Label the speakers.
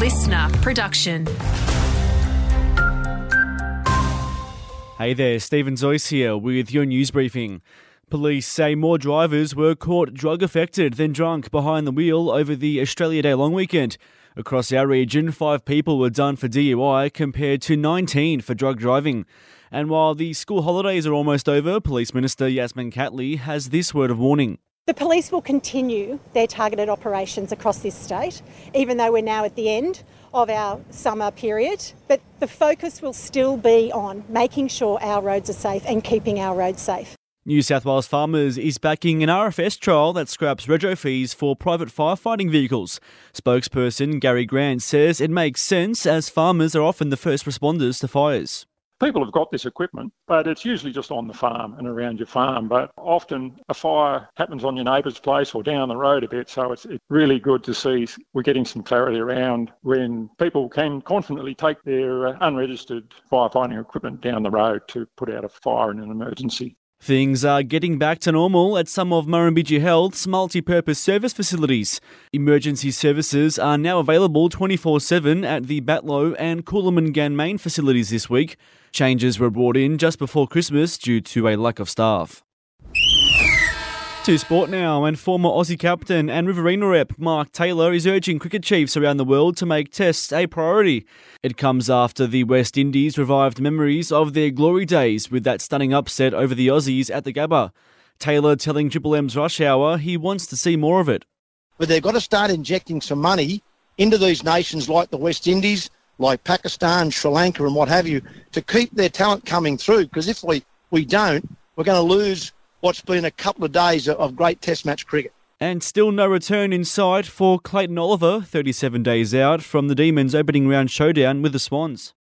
Speaker 1: Listnr production.
Speaker 2: Hey there, Stephen Zoyce here with your news briefing. Police say more drivers were caught drug affected than drunk behind the wheel over the Australia Day long weekend. Across our region, five people were done for DUI compared to 19 for drug driving. And while the school holidays are almost over, Police Minister Yasmin Catley has this word of warning.
Speaker 3: The police will continue their targeted operations across this state, even though we're now at the end of our summer period. But the focus will still be on making sure our roads are safe and keeping our roads safe.
Speaker 2: New South Wales Farmers is backing an RFS trial that scraps rego fees for private firefighting vehicles. Spokesperson Gary Grant says it makes sense as farmers are often the first responders to fires
Speaker 4: people have got this equipment, but it's usually just on the farm and around your farm. But often a fire happens on your neighbour's place or down the road a bit. So it's, it's really good to see we're getting some clarity around when people can confidently take their uh, unregistered firefighting equipment down the road to put out a fire in an emergency.
Speaker 2: Things are getting back to normal at some of Murrumbidgee Health's multi purpose service facilities. Emergency services are now available 24 7 at the Batlow and Coolamon-Ganmain facilities this week. Changes were brought in just before Christmas due to a lack of staff. To sport now, and former Aussie captain and Riverina rep Mark Taylor is urging cricket chiefs around the world to make tests a priority. It comes after the West Indies revived memories of their glory days with that stunning upset over the Aussies at the Gabba. Taylor telling Triple M's Rush Hour he wants to see more of it.
Speaker 5: But they've got to start injecting some money into these nations like the West Indies like Pakistan, Sri Lanka, and what have you, to keep their talent coming through. Because if we, we don't, we're going to lose what's been a couple of days of great Test match cricket.
Speaker 2: And still no return in sight for Clayton Oliver, 37 days out from the Demons' opening round showdown with the Swans.